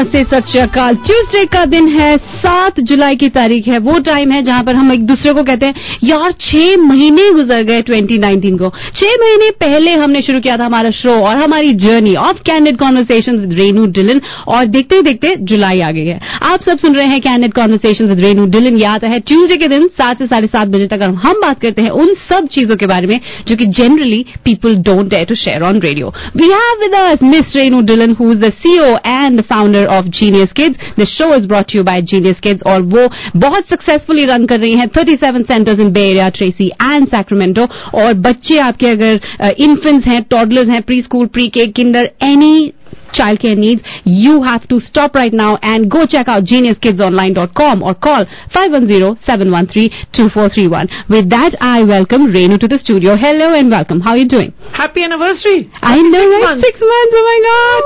नमस्ते सत श्रीकाल ट्यूजडे का दिन है सात जुलाई की तारीख है। वो टाइम है जहाँ पर हम एक दूसरे को कहते हैं, यार, छह महीने गुजर गए 2019 को। छह महीने पहले हमने शुरू किया था हमारा शो और हमारी journey of candid conversation with Renu Dhillon और देखते ही देखते जुलाई आ गई है। आप सब सुन रहे हैं candid conversation with Renu Dhillon ये आता है ट्यूजडे के दिन सात से साढ़े सात बजे तक हम बात करते हैं उन सब चीज़ों के बारे में जो कि generally people don't dare to share on radio we have with us miss Renu Dhillon who is the CEO and founder of genius kids this show is brought you by genius kids और वो बहुत successfully run कर रही हैं 37 centres in bay area Tracy and Sacramento और बच्चे आपके अगर इन्फेंट्स हैं टॉडलर्स हैं preschool pre K kinder any childcare needs, you have to stop right now and go check out geniuskidsonline.com or call 510-713-2431. With that, I welcome Renu to the studio. Hello and welcome. How are you doing? Happy anniversary. I know, six right? months. Six months. Oh my God.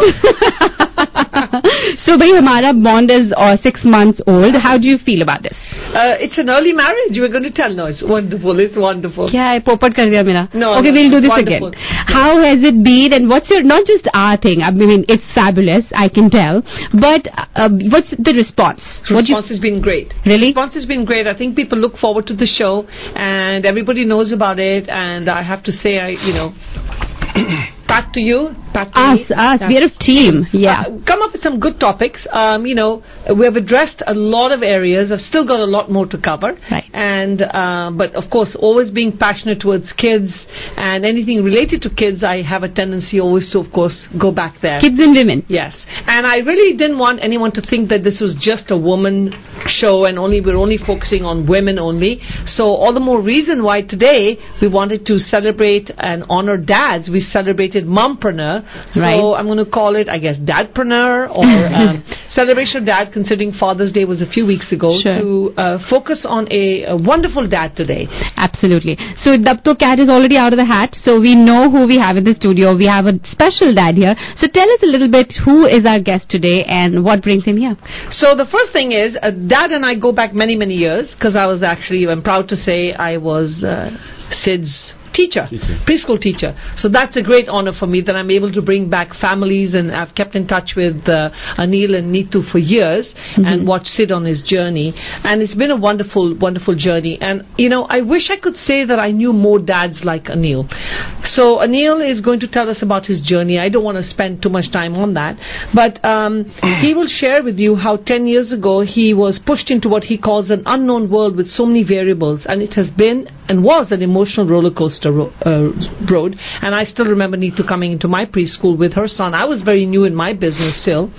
so, bhai, hamara bond is uh, six months old. How do you feel about this? Uh, it's an early marriage. You were going to tell. No, it's wonderful. It's wonderful. Yeah, I popat kar diya mera. No. Okay, no, we'll do this wonderful. again. Yeah. How has it been? And what's your not just our thing? I mean, it's fabulous. I can tell. But uh, what's the response? Response you, has been great. Really? Response has been great. I think people look forward to the show, and everybody knows about it. And I have to say, I you know. pat to you, pat to us, me. us. We're a team. Yeah. Uh, come up with some good topics. Um, you know, we have addressed a lot of areas. I've still got a lot more to cover. Right. And uh, but of course, always being passionate towards kids and anything related to kids, I have a tendency always to, of course, go back there. kids and women Yes, and I really didn't want anyone to think that this was just a woman show and only we're only focusing on women only. So all the more reason why today we wanted to celebrate and honor dads. We celebrated mompreneur. So Right. I'm going to call it, I guess, dadpreneur or um, celebration of dad. Considering Father's Day was a few weeks ago, Sure. to uh, focus on a, a wonderful dad today. absolutely so Dabto cat is already out of the hat so we know who we have in the studio we have a special dad here so tell us a little bit who is our guest today and what brings him here So the first thing is, uh, Dad and I go back many, many years because I was actually, I'm proud to say, I was uh, Sid's teacher, preschool teacher. So that's a great honor for me that I'm able to bring back families and I've kept in touch with uh, Anil and Neetu for years and watched Sid on his journey. And it's been a wonderful, wonderful journey. And, you know, I wish I could say that I knew more dads like Anil. So Anil is going to tell us about his journey. I don't want to spend too much time on that. But um, he will share with you how 10 years ago he was pushed into what he calls an unknown world with so many variables. And it has been and was an emotional roller coaster ro- uh, road. And I still remember Neetu coming into my preschool with her son. I was very new in my business still.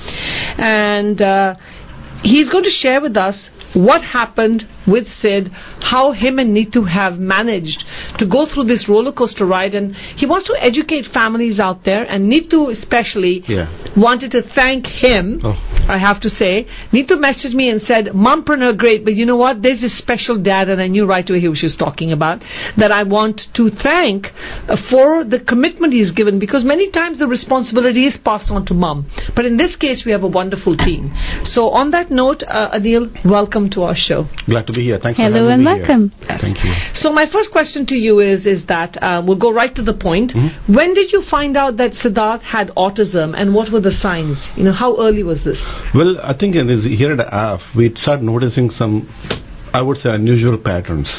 And uh, he's going to share with us what happened with Sid, how him and Neetu have managed to go through this roller coaster ride, and he wants to educate families out there. And Neetu especially Yeah. wanted to thank him. Oh. I have to say, Neetu messaged me and said, "Mompreneur, great, but you know what? There's this special dad, and I knew right away who she was talking about. That I want to thank uh, for the commitment he's given, because many times the responsibility is passed on to mom, but in this case, we have a wonderful team. So, on that note, uh, Anil, welcome to our show. Glad to be here. Thanks Hello for and having me here. welcome. Thank you. So my first question to you is is that uh, we'll go right to the point. Mm-hmm. When did you find out that Siddharth had autism, and what were the signs? You know, how early was this? Well, I think in this, here at AF, we start noticing some, I would say, unusual patterns.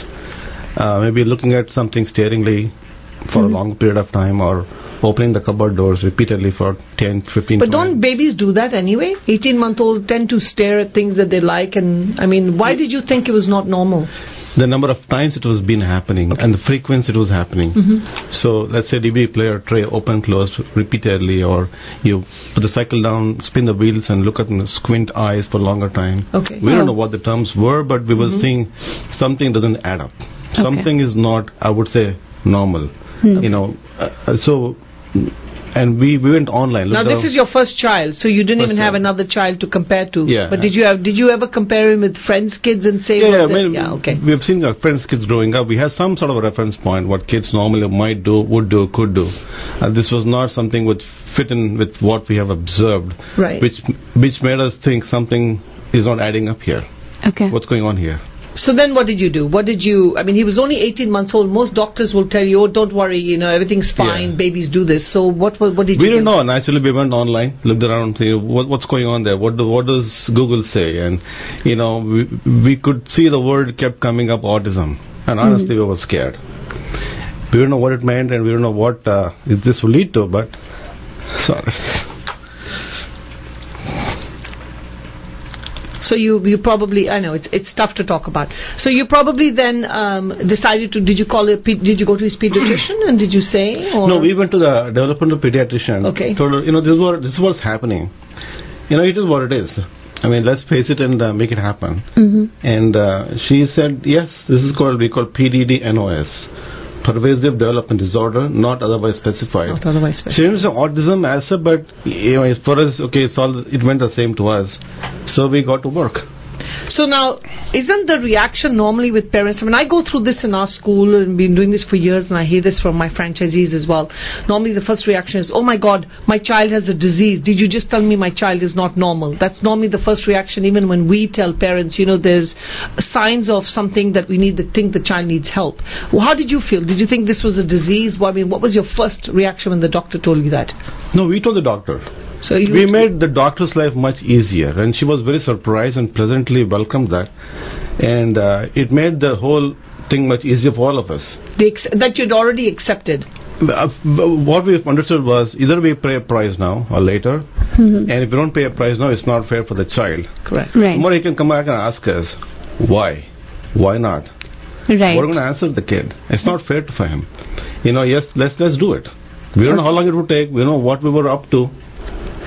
Uh, maybe looking at something staringly for Mm-hmm. a long period of time or opening the cupboard doors repeatedly for 10, 15 But don't babies do that anyway? 18 month old tend to stare at things that they like, and I mean, why did you think it was not normal? The number of times it was been happening and the frequency it was happening. Mm-hmm. So let's say DVD player tray open close repeatedly, or you put the cycle down, spin the wheels, and look at the squint eyes for longer time. Okay. We Oh. don't know what the terms were, but we were seeing something doesn't add up. Something is not, I would say, normal. You know, uh, so. And we, we went online. Now this is your first child, so you didn't even have child. another child to compare to. Yeah. But did you have? Did you ever compare him with friends' kids and say? Yeah, yeah, the- well, yeah. Okay. We have seen our friends' kids growing up. We have some sort of a reference point what kids normally might do, would do, could do. Uh, this was not something which fit in with what we have observed, Right. which which made us think something is not adding up here. Okay. What's going on here? So then what did you do? What did you, I mean, he was only 18 months old. Most doctors will tell you, oh, don't worry, you know, everything's fine, Yeah. babies do this. So what, what, what did you We you didn't do? know. Naturally, we went online, looked around, and see what, what's going on there. What, do, what does Google say? And you know, we, we could see the word kept coming up, autism. And honestly, we were scared. We didn't know what it meant, and we didn't know what uh, this will lead to. But sorry. So you, you probably, I know, it's, it's tough to talk about. So you probably then um, decided to, did you call it, did you go to his pediatrician and did you say? Or? No, we went to the developmental pediatrician. Okay. Told her, you know, this is what this is what's happening. You know, it is what it is. I mean, let's face it and uh, make it happen. Mm-hmm. And uh, she said, yes, this is called we call PDD-NOS, pervasive development disorder, not otherwise specified. Not otherwise She didn't say autism as such, but you know, as far as okay, it's all it went the same to us. So we got to work. So now, isn't the reaction normally with parents? I mean, I go through this in our school and been doing this for years, and I hear this from my franchisees as well. Normally, the first reaction is, "Oh my God, my child has a disease. Did you just tell me my child is not normal?" That's normally the first reaction, even when we tell parents, you know, there's signs of something that we need to think the child needs help. Well, how did you feel? Did you think this was a disease? Well, I mean, what was your first reaction when the doctor told you that? No, we told the doctor. So you we made the doctor's life much easier, and she was very surprised and pleasantly welcomed that, and uh, it made the whole thing much easier for all of us. the ex- that you'd already accepted. Uh, What we understood was either we pay a price now or later, Mm-hmm. and if we don't pay a price now, it's not fair for the child. Correct. Right. Tomorrow he can come back and ask us, why? Why not? Right. We're going to answer the kid. It's not fair for him. You know, yes, let's let's do it. We don't know how long it would take. We don't know what we were up to,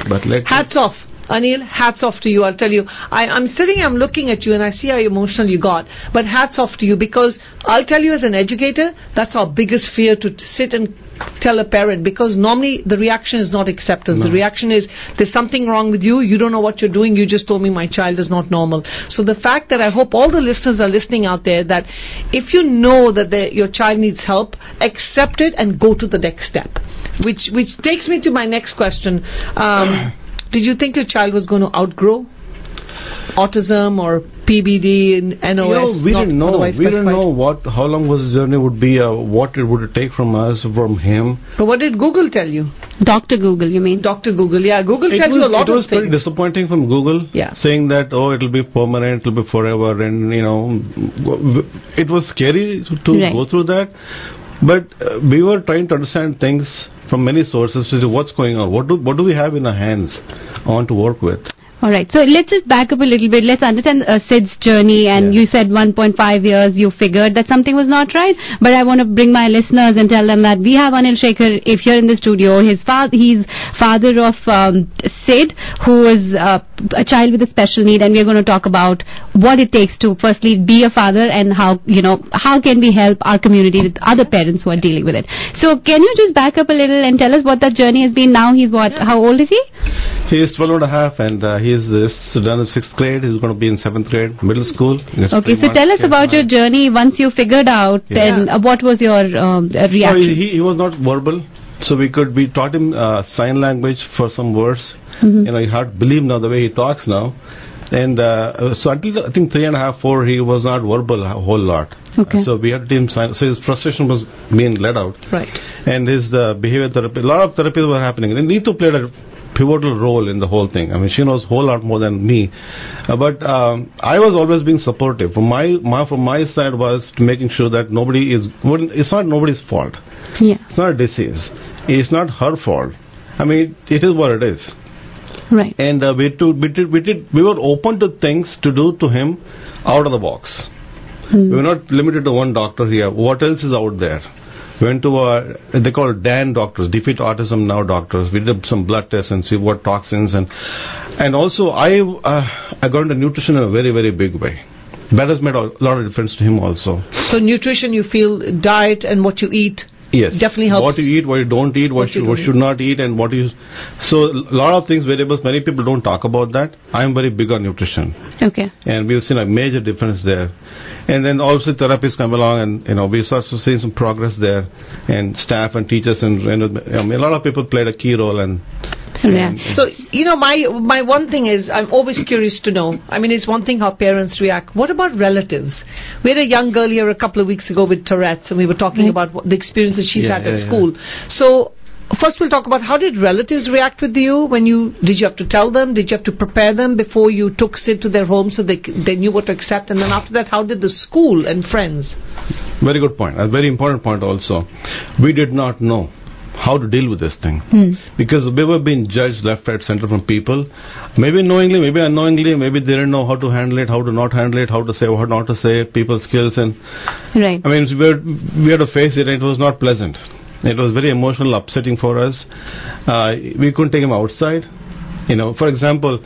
but let Hats off. Anil, hats off to you. I'll tell you, I, I'm sitting, I'm looking at you, and I see how emotional you got. But hats off to you because I'll tell you, as an educator, that's our biggest fear to sit and tell a parent because normally the reaction is not acceptance. The reaction is there's something wrong with you. You don't know what you're doing. You just told me my child is not normal. So the fact that I hope all the listeners are listening out there that if you know that your child needs help, accept it and go to the next step. Which which takes me to my next question. Um, did you think your child was going to outgrow autism or PDD and NOS? You know, we not didn't know. otherwise We didn't know what, how long was his journey would be, uh, what it would take from us, from him. But what did Google tell you? Dr. Google, you mean? Dr. Google, yeah, Google It tells was, you a lot of things. it was of pretty disappointing from Google, Yeah. saying that oh, it'll be permanent, it'll be forever, and you know, it was scary to, to Right. go through that. But uh, we were trying to understand things from many sources to see what's going on. What do what do we have in our hands on to work with? All right. So let's just back up a little bit. Let's understand uh, Sid's journey. And Yeah. you said 1.5 years. You figured that something was not right. But I want to bring my listeners and tell them that we have Anil Sekhar if you're in the studio. His father, he's father of um, Sid, who is uh, a child with a special need, and we're going to talk about what it takes to firstly be a father and how you know how can we help our community with other parents who are dealing with it. So can you just back up a little and tell us what that journey has been? Now he's what? How old is he? He is 12 and a half, and uh, he's just done sixth grade. He's going to be in seventh grade, middle school. Okay, so tell us about your journey once you figured out. Yeah. Then uh, what was your um, uh, No, reaction? he, he was not verbal, so we could we taught him uh, sign language for some words. Mhm. You know, you hard to believe now the way he talks now. And uh, so until I think three and a half, four, he was not verbal a whole lot. Okay. So we had to him sign. So his frustration was being let out, Right. and his uh, behavior therapy. A lot of therapies were happening. And Neetu played a pivotal role in the whole thing. I mean, she knows a whole lot more than me. Uh, but um, I was always being supportive. From my, my from my side was to making sure that nobody is. It's not nobody's fault. yeah, It's not a disease. It's not her fault. I mean, it is what it is. right. And uh, we, to, we, did, we, did, we were open to things to do to him out of the box. Hmm. We were not limited to one doctor here. What else is out there? We went to a, they call DAN doctors, Defeat Autism Now doctors. We did some blood tests and see what toxins and and also I uh, I got into nutrition in a very very big way. That has made a lot of difference to him also. So nutrition, you feel diet and what you eat. Yes, Definitely helps. What you eat, what you don't eat, what, What you you, what don't should not eat, and what you. So a lot of things, variables. Many people don't talk about that. I am very big on nutrition, Okay. and we've seen a major difference there. And then also therapists come along, and you know we start to see some progress there, and staff and teachers and, and I mean, a lot of people played a key role, and Yeah. So you know, my my one thing is I'm always curious to know. I mean, it's one thing how parents react. What about relatives? We had a young girl here a couple of weeks ago with Tourette's, and we were talking Right. about the the experiences she's Yeah, had yeah, at yeah. school. So. First, we'll talk about how did relatives react with you when you did you have to tell them? Did you have to prepare them before you took Sid to their home so they they knew what to accept? And then after that, how did the school and friends? Very good point. A very important point also. We did not know how to deal with this thing Hmm. because we were being judged left, right, center from people. Maybe knowingly, maybe unknowingly, maybe they didn't know how to handle it, how to not handle it, how to say, what not to say, people's skills, and Right. I mean, we had, we had to face it, and it was not pleasant. It was very emotional, upsetting for us. Uh, we couldn't take him outside. You know, for example,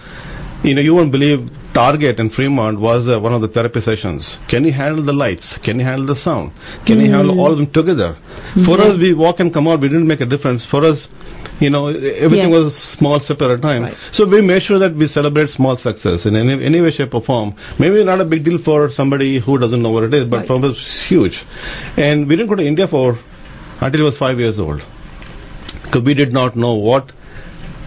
you know, you won't believe Target in Fremont was uh, one of the therapy sessions. Can you handle the lights? Can you handle the sound? Can you handle all of them together? For us, we walk and come out. We didn't make a difference. For us, you know, everything Yeah. was small step at a time. Right. So we make sure that we celebrate small success in any, any way, shape, or form. Maybe not a big deal for somebody who doesn't know what it is, but Right. for us, it's huge. And we didn't go to India for until he was five years old, because we did not know what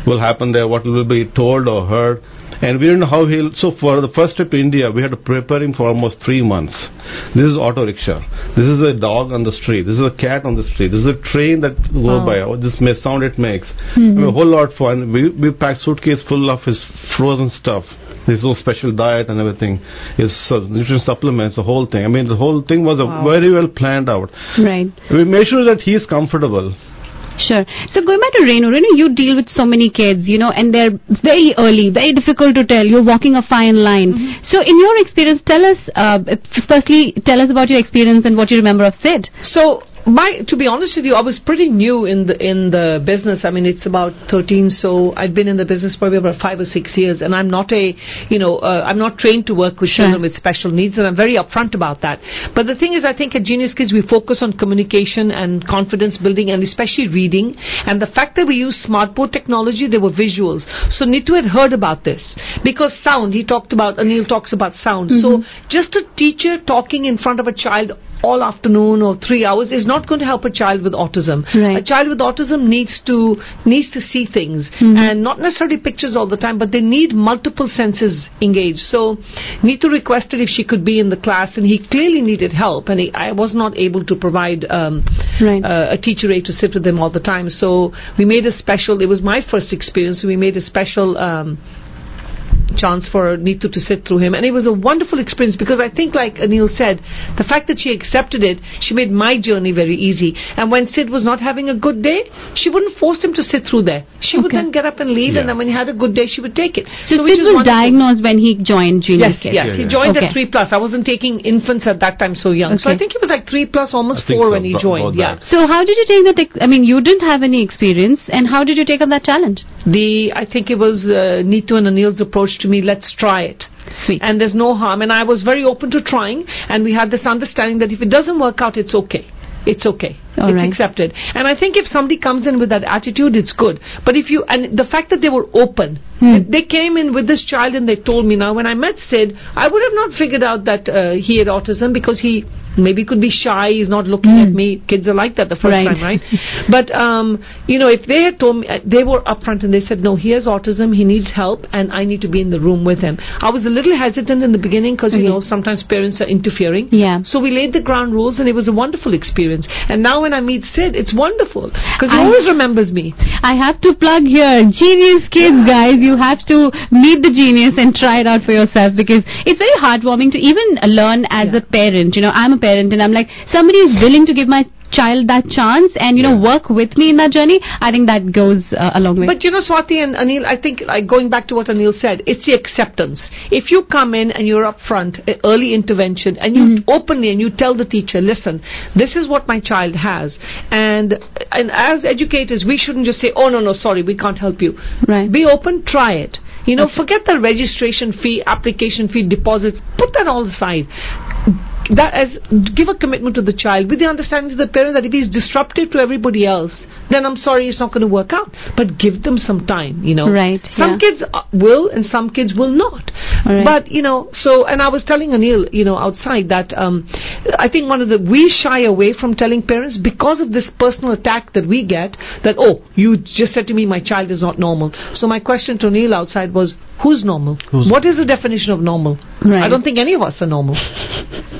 will happen there, what will be told or heard. And we didn't know how he'll. So for the first trip to India, we had to prepare him for almost three months. This is auto rickshaw. This is a dog on the street. This is a cat on the street. This is a train that go Wow. by. Oh, this may sound it makes. Hmm. I mean, a whole lot fun. We we packed suitcase full of his frozen stuff. His whole special diet and everything. His nutrition supplements, the whole thing. I mean, the whole thing was a Wow. very well planned out. Right. We made sure that he is comfortable. Sure. So going back to Renu, Renu, you deal with so many kids, you know, and they're very early, very difficult to tell. You're walking a fine line. Mm-hmm. So in your experience, tell us, uh, firstly, tell us about your experience and what you remember of Sid. So, my to be honest with you, I was pretty new in the in the business. I mean, it's about 13, so I'd been in the business probably about five or six years, and I'm not a, you know, uh, I'm not trained to work with Sure. children with special needs, and I'm very upfront about that. But the thing is, I think at Genius Kids we focus on communication and confidence building, and especially reading. And the fact that we use smartboard technology, there were visuals. So Neetu had heard about this because sound. He talked about Anil talks about sound. So just a teacher talking in front of a child all afternoon or three hours is not going to help a child with autism. Right. A child with autism needs to needs to see things and not necessarily pictures all the time, but they need multiple senses engaged. So Neetu requested if she could be in the class, and he clearly needed help, and he, I was not able to provide um, Right. uh, a teacher aide to sit with them all the time. So we made a special. It was my first experience. So we made a special. Um, chance for Neetu to sit through him. And it was a wonderful experience because I think, like Anil said, the fact that she accepted it, she made my journey very easy. And when Sid was not having a good day, she wouldn't force him to sit through there. She would then get up and leave, and then when he had a good day, she would take it. So, which Sid is was diagnosed when he joined Genius Yes, Kids. yes. Yeah, He joined Okay. at three plus. I wasn't taking infants at that time so young. So I think he was like three plus, almost I four so, when he joined. Yeah. that. So how did you take that? ex- I mean, you didn't have any experience, and how did you take up that challenge? The I think it was uh, Neetu and Anil's approach to me. Let's try it. Sweet. and there's no harm. And I was very open to trying, and we had this understanding that if it doesn't work out, it's okay. It's okay. All it's right. accepted. And I think if somebody comes in with that attitude, it's good. But if you and the fact that they were open, Hmm. they came in with this child and they told me. Now, when I met Sid, I would have not figured out that uh, he had autism because he maybe he could be shy. He's not looking at me. Kids are like that the first Hmm. Right. time, right? but um, you know, if they had told me, they were upfront and they said, "No, he has autism. He needs help, and I need to be in the room with him." I was a little hesitant in the beginning because you know sometimes parents are interfering. Yeah. So we laid the ground rules, and it was a wonderful experience. And now when I meet Sid, it's wonderful because he I- always remembers me. I have to plug here, Genius Kids, guys. You have to meet the genius and try it out for yourself because it's very heartwarming to even learn as Yeah. a parent. You know, I'm a parent and I'm like, somebody is willing to give my child that chance and, you know, work with me in that journey. I think that goes uh, a long way. But you know, Swati and Anil, I think like going back to what Anil said, it's the acceptance. If you come in and you're up front, uh, early intervention, and you openly and you tell the teacher, listen, this is what my child has, and and as educators, we shouldn't just say, oh no no, sorry, we can't help you. Right. Be open, try it. You know, forget the registration fee, application fee, deposits. Put that all aside. That as give a commitment to the child with the understanding to the parent that if he's disruptive to everybody else, then I'm sorry, it's not going to work out. But give them some time, you know. Right, Some yeah. kids uh, will, and some kids will not. Right. But you know, so and I was telling Anil, you know, outside that um, I think one of the we shy away from telling parents because of this personal attack that we get. That oh, you just said to me my child is not normal. So my question to Anil outside was, who's normal? Who's- what is the definition of normal? Right. I don't think any of us are normal.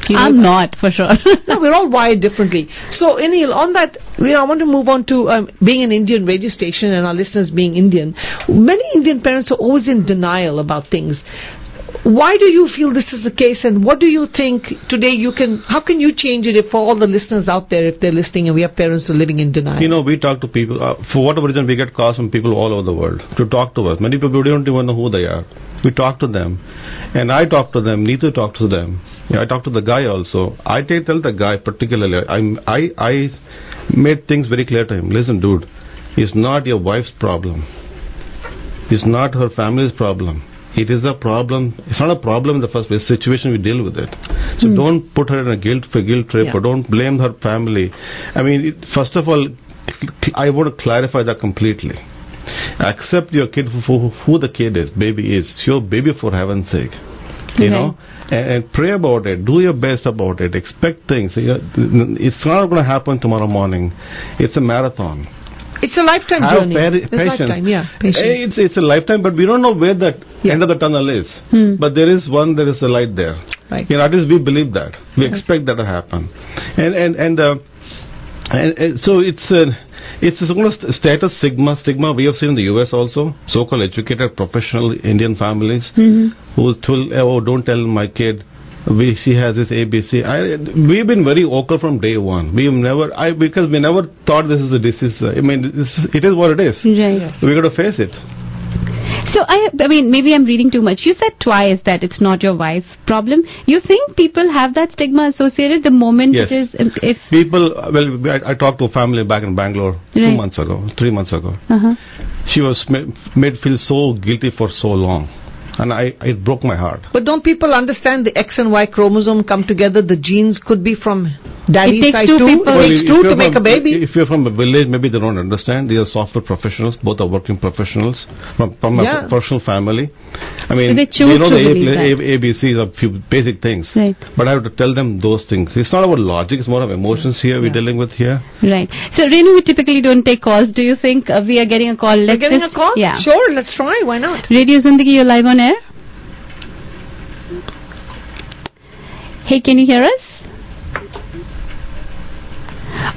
You know, I'm not for sure. no, we're all wired differently. So, Anil, on that, you know, I want to move on to um, being an Indian radio station and our listeners being Indian. Many Indian parents are always in denial about things. Why do you feel this is the case, and what do you think today you can? How can you change it if for all the listeners out there, if they're listening and we have parents who are living in denial? You know, we talk to people, uh, for whatever reason, we get calls from people all over the world to talk to us. Many people don't even know who they are. We talk to them. And I talk to them, Neetu talk to them. Yeah, I talk to the guy also. I tell tell the guy particularly, I'm, I, I made things very clear to him. Listen, dude, it's not your wife's problem. It's not her family's problem. It is a problem. It's not a problem in the first place. Situation we deal with it. So hmm. don't put her in a guilt for guilt trip, Yeah. or don't blame her family. I mean, it, first of all, I want to clarify that completely. Accept your kid for who, the kid is, baby is. It's your baby for heaven's sake. You Right. know, and, and pray about it. Do your best about it. Expect things. It's not going to happen tomorrow morning. It's a marathon it's a lifetime have journey. peri- It's patience. lifetime, yeah, patience. Eh, It's it's a lifetime, but we don't know where the Yeah. end of the tunnel is. Hmm. But there is one, there is a light there. Right. You know, at least we believe that. We expect that to happen, and and and. Uh, and, and so it's a, it's a sort of st- status stigma stigma we have seen in the U.S. also so-called educated professional Indian families Mhm. who told oh don't tell my kid we she has this ABC. I, we've been very vocal from day one. We've never I because we never thought this is a disease. I mean is- it is what it is. Right. We got to face it. So I, I mean, maybe I'm reading too much. You said twice that it's not your wife's problem. You think people have that stigma associated the moment Yes. it is, if, People, well, I, I talked to a family back in Bangalore two months ago, three months ago. uh-huh. She was ma- made feel so guilty for so long, and I it broke my heart. But don't people understand the X and Y chromosome come together? The genes could be from daddy's takes side two too. people- It Well, takes if two you're to make a from- baby. If you're from a village, maybe they don't understand. These are software professionals. Both are working professionals from, from Yeah. a personal family. I mean, So they choose know to the believe A. A, ABCs are few basic things. Right. But I have to tell them those things. It's not about logic. It's more of emotions here we're dealing with here. Right. So, Renu, we typically don't take calls. Do you think uh, we are getting a call? We're Let's getting a call? Yeah. Sure, let's try. Why not? Radio Zindagi, you're live on air. Hey, can you hear us?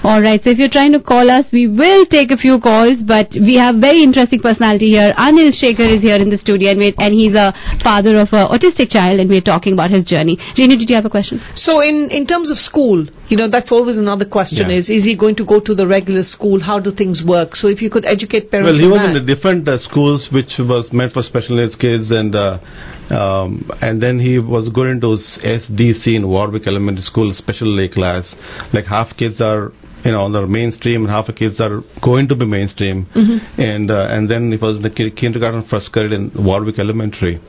All right. So if you're trying to call us, we will take a few calls, but we have very interesting personality here. Anil Sekhar is here in the studio, and, we, and he's a father of an autistic child, and we're talking about his journey. Renu, did you have a question? So in, in terms of school, you know, that's always another question Yeah. is, is he going to go to the regular school? How do things work? So if you could educate parents Well, he on was that. in the different uh, schools which was meant for special needs kids, and uh, um, and then he was going to SDC in Warwick Elementary School, special class. Like half kids are you know on the mainstream, and half the kids are going to be mainstream. And uh, and then it was in the ki- kindergarten first grade in Warwick Elementary.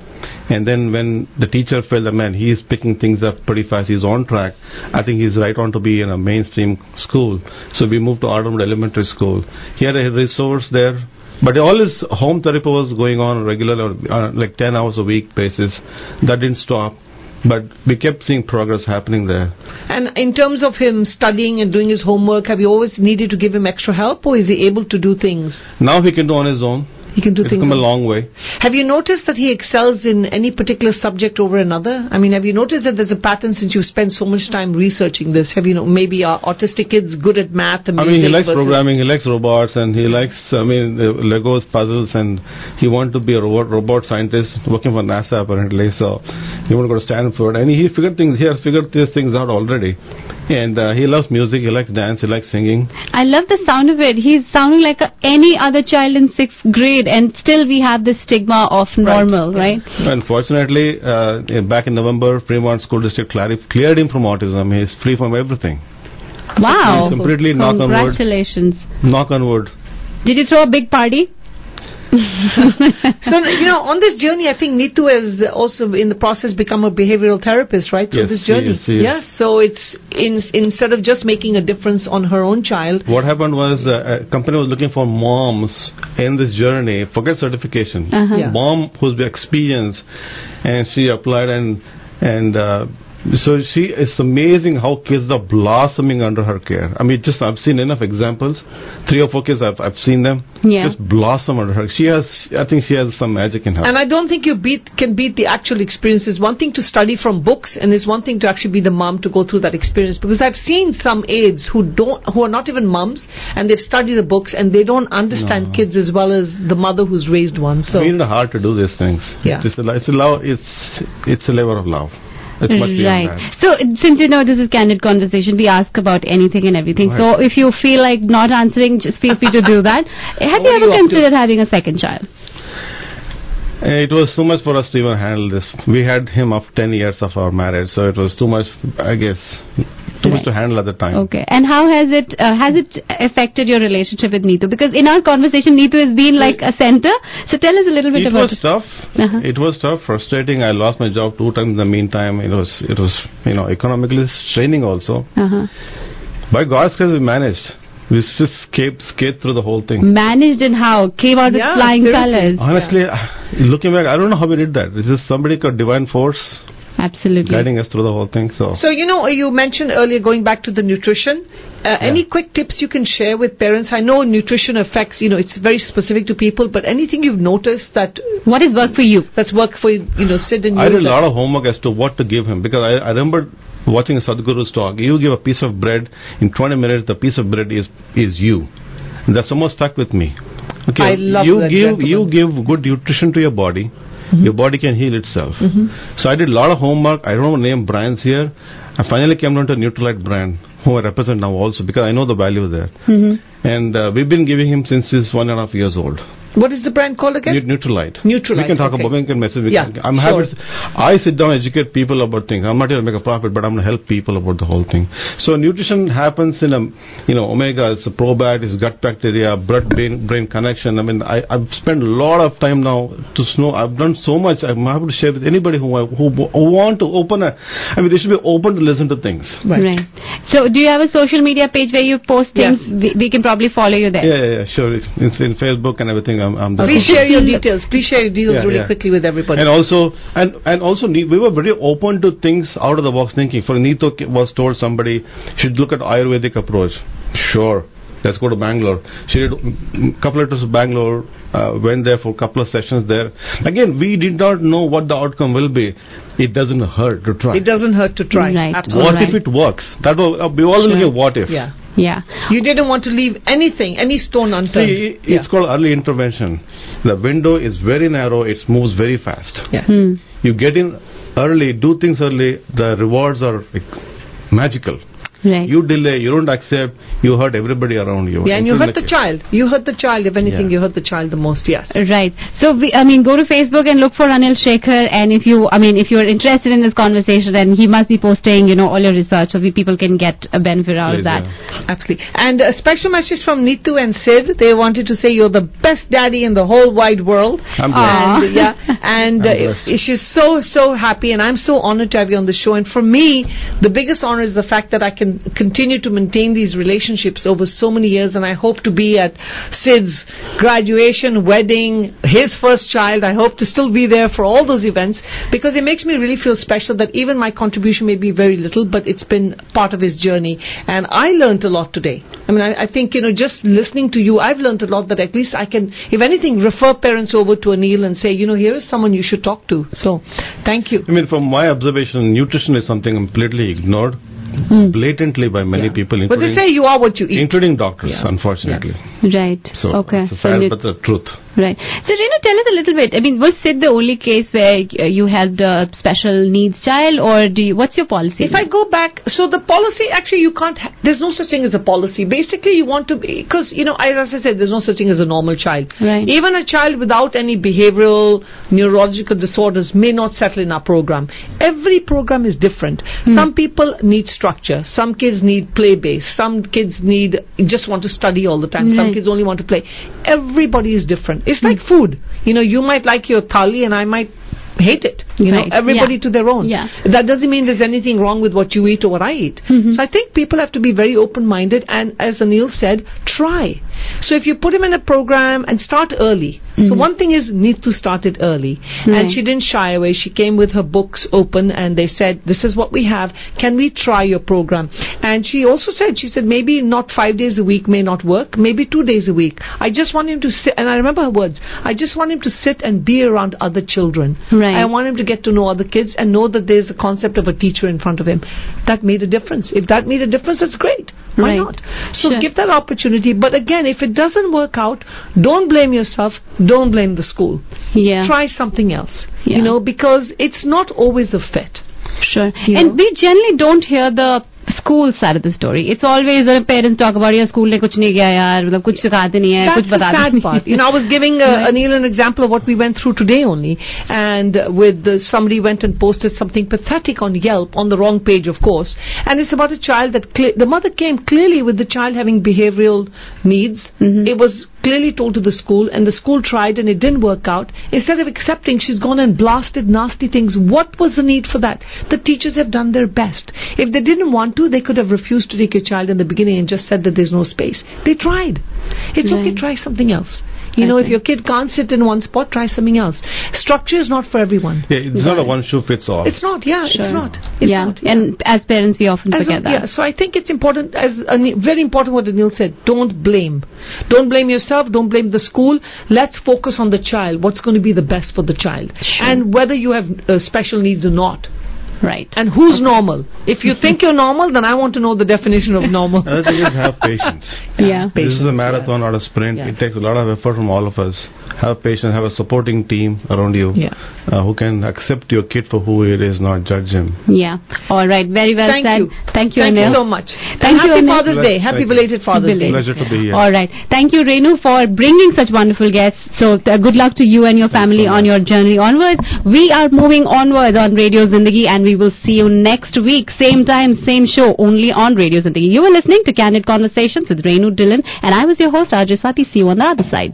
And then when the teacher felt that man, he is picking things up pretty fast, he's on track. I think he's right on to be in a mainstream school. So we moved to Ardenwood Elementary School. He had a resource there, but all his home therapy was going on regular, uh, like 10 hours a week basis. That didn't stop. But we kept seeing progress happening there. And in terms of him studying and doing his homework, have you always needed to give him extra help or is he able to do things? Now he can do on his own. He can do It's things. come a long way. Have you noticed that he excels in any particular subject over another? I mean, have you noticed that there's a pattern since you've spent so much time researching this? Have you know maybe are autistic kids good at math and I mean, he likes programming, he likes robots, and he likes, I mean, the Legos, puzzles, and he wanted to be a robot, robot scientist working for NASA apparently. So he wanted to go to Stanford, and he figured things. He has figured these things out already, and uh, he loves music, he likes dance, he likes singing. I love the sound of it. He's sounding like a, any other child in sixth grade, and still we have this stigma of normal, right? Unfortunately, uh, back in November, Fremont School District clarif- cleared him from autism. He's free from everything. Wow! He's completely knock on wood. Congratulations. Knock on wood. Did you throw a big party? so you know, on this journey, I think Neetu has also in the process become a behavioral therapist, right? Through Yes, this journey, is, she is. yes. So it's in, instead of just making a difference on her own child, What happened was uh, a company was looking for moms in this journey. Forget certification. Uh-huh. Yeah. Mom who's experienced, and she applied and and. Uh, so she it's amazing how kids are blossoming under her care. I mean, just I've seen enough examples. Three or four kids I've I've seen them Yeah. just blossom under her. She has I think she has some magic in her. and I don't think you beat can beat the actual experience. It's one thing to study from books, and it's one thing to actually be the mom to go through that experience. Because I've seen some aides who don't, who are not even moms, and they've studied the books, and they don't understand No. kids as well as the mother who's raised one. So we need a heart to do these things. Yeah. It's a, it's a love. It's it's a labor of love. Right. So, since you know this is candid conversation, we ask about anything and everything. So, if you feel like not answering, just feel free to do that. Have you ever you considered having a second child? It was too much for us to even handle this. We had him up 10 years of our marriage, so it was too much, I guess, too much to handle at the time. Okay. And how has it uh, has it affected your relationship with Neetu? Because in our conversation, Neetu has been like a center. So, tell us a little bit about It about was tough. Uh-huh. It was tough, frustrating. I lost my job two times in the meantime. It was, it was, you know, economically straining also. Uh-huh. By God's grace, we managed. We just escaped, skated through the whole thing. Managed and how came out with flying seriously. colors. Honestly, looking back, I don't know how we did that. this just somebody got divine force Absolutely. guiding us through the whole thing. So, So, you know, you mentioned earlier going back to the nutrition. Uh, Any quick tips you can share with parents? I know nutrition affects, you know, it's very specific to people, but anything you've noticed that What has worked for you? that's worked for you, you know, Sid and you? I did a lot of homework as to what to give him because I, I remember watching a Sadhguru's talk. You give a piece of bread in 20 minutes. The piece of bread is is you. And that's almost stuck with me. Okay, I love you that give you give good nutrition to your body. Mm-hmm. Your body can heal itself. So I did a lot of homework. I don't want to name brands here. I finally came down to Nutrilite brand, who I represent now also because I know the value there. Mm-hmm. And uh, we've been giving him since he's one and a half years old. What is the brand called again? Nutrilite. Nutrilite, We can talk okay. about. We can message. We Yeah, can, I'm sure. happy. I sit down, educate people about things. I'm not here to make a profit, but I'm going to help people about the whole thing. So nutrition happens in a, you know, omega. It's a probiotic, it's gut bacteria, blood brain brain connection. I mean, I, I've spent a lot of time now to know. I've done so much. I'm happy to share with anybody who who, who want to open a. I mean, they should be open to listen to things. Right. So, do you have a social media page where you post Yeah. things? We, we can probably follow you there. Yeah, yeah, yeah sure. It's in Facebook and everything. I'm, I'm. Please share your details. Please share your details Yeah, really yeah. quickly with everybody. And also, and and also, we were very open to things out of the box thinking. For Neetu was told somebody should look at Ayurvedic approach. Sure, let's go to Bangalore. She did a couple of trips to Bangalore. Uh, went there for a couple of sessions there. Again, we did not know what the outcome will be. It doesn't hurt to try. it doesn't hurt to try. Right. Absolutely. what Right. if it works? That was, uh, we always look at what if. Yeah. Yeah. You didn't want to leave anything, any stone unturned. See, it's called early intervention. The window is very narrow. It moves very fast. yeah. Hmm. You get in early, do things early. The rewards are like, magical. Right. You delay, you don't accept, you hurt everybody around you. Yeah, and you hurt Until the child. You hurt the child. If anything, Yeah. you hurt the child the most. Yes. Right. So, we, I mean, go to Facebook and look for Anil Sekhar. And if you, I mean, if you're interested in this conversation, then he must be posting, you know, all your research so we, people can get a benefit out of that. yeah. Absolutely. And a special message from Neetu and Sid. They wanted to say you're the best daddy in the whole wide world. I'm Aw. blessed. And yeah, and I'm uh, she's so so happy, and I'm so honored to have you on the show. And for me, the biggest honor is the fact that I can continue to maintain these relationships over so many years. And I hope to be at Sid's graduation, wedding, his first child. I hope to still be there for all those events because it makes me really feel special that even my contribution may be very little, but it's been part of his journey. And I learned a lot today. I mean, I, I think you know, just listening to you, I've learned a lot that at least I can, if anything, refer parents over to Anil and say, you know, here is someone you should talk to. So, thank you. I mean, from my observation, nutrition is something completely ignored blatantly by many Yeah. people, But they including, say you are what you eat. including doctors, Yeah. unfortunately. Right. So, okay. it's a So sad you- but the truth. Right. So, Renu, tell us a little bit. I mean, was Sid the only case where uh, you helped a special needs child, or do you, what's your policy? If I go back, so the policy actually you can't. Ha- there's no such thing as a policy. Basically, you want to because you know, as I said, there's no such thing as a normal child. Right. Even a child without any behavioral neurological disorders may not settle in our program. Every program is different. Hmm. Some people need structure. Some kids need play based. Some kids need just want to study all the time. Some kids only want to play. Everybody is different. It's hmm. like food. You know, you might like your thali and I might hate it. You Right. know, everybody Yeah. to their own. Yeah. That doesn't mean there's anything wrong with what you eat or what I eat. Mhm. So I think people have to be very open minded and as Anil said, try. So if you put him in a program and start early. So Mhm. one thing is need to start it early. Right. And she didn't shy away. She came with her books open and they said, This is what we have. Can we try your program? And she also said, She said, maybe not five days a week may not work, maybe two days a week. I just want him to sit and I remember her words. I just want him to sit and be around other children. Right. I want him to get to know other kids and know that there's a concept of a teacher in front of him. That made a difference. If that made a difference, that's great. Why Right. not? So Sure. give that opportunity. But again, if it doesn't work out, don't blame yourself. Don't blame the school. Yeah. Try something else. Yeah. You know, because it's not always a fit. Sure. You and know? we generally don't hear the school side of the story. It's always when parents talk about यार school ने कुछ नहीं किया यार मतलब कुछ सिखाते नहीं है That's कुछ the बताते sad नहीं part. You know, I was giving uh, Right. Anil an example of what we went through today only, and uh, with the, somebody went and posted something pathetic on Yelp on the wrong page, of course, and it's about a child that cle- the mother came clearly with the child having behavioral needs. Mhm. It was clearly told to the school, and the school tried, and it didn't work out. Instead of accepting, she's gone and blasted nasty things. What was the need for that? The teachers have done their best. If they didn't want to, they could have refused to take your child in the beginning and just said that there's no space. They tried. It's okay, try something else. You know, if your kid can't sit in one spot, try something else. Structure is not for everyone. Yeah, it's not a one shoe fits all. It's not, yeah, Sure. it's not. It's yeah. not. and as parents we often As forget a- that. Yeah, so I think it's important, as Ani- very important what Anil said. Don't blame. Don't blame yourself. Don't blame the school. Let's focus on the child. What's going to be the best for the child, Sure. and whether you have uh, special needs or not, Right. and who's normal. If you think you're normal, then I want to know the definition of normal. Another thing is have patience. Yeah. This is a Patience, marathon, not a sprint. Yeah. It takes a lot of effort from all of us. Have patience. Have a supporting team around you Yeah. uh, who can accept your kid for who he is, not judge him. Yeah. All right. Very well Thank said. you. Thank you, Thank Anil. you so much. Thank and you, happy Anil. Father's Day. Happy belated Father's Day. Pleasure to be here. All right. Thank you, Renu, for bringing such wonderful guests. So uh, good luck to you and your family so on your journey onwards. We are moving onwards on Radio Zindagi and we will see you next week. Same time, same show, only on Radio Zindagi. You were listening to Candid Conversations with Renu Dillon and I was your host, RJ Swati. See you on the other side.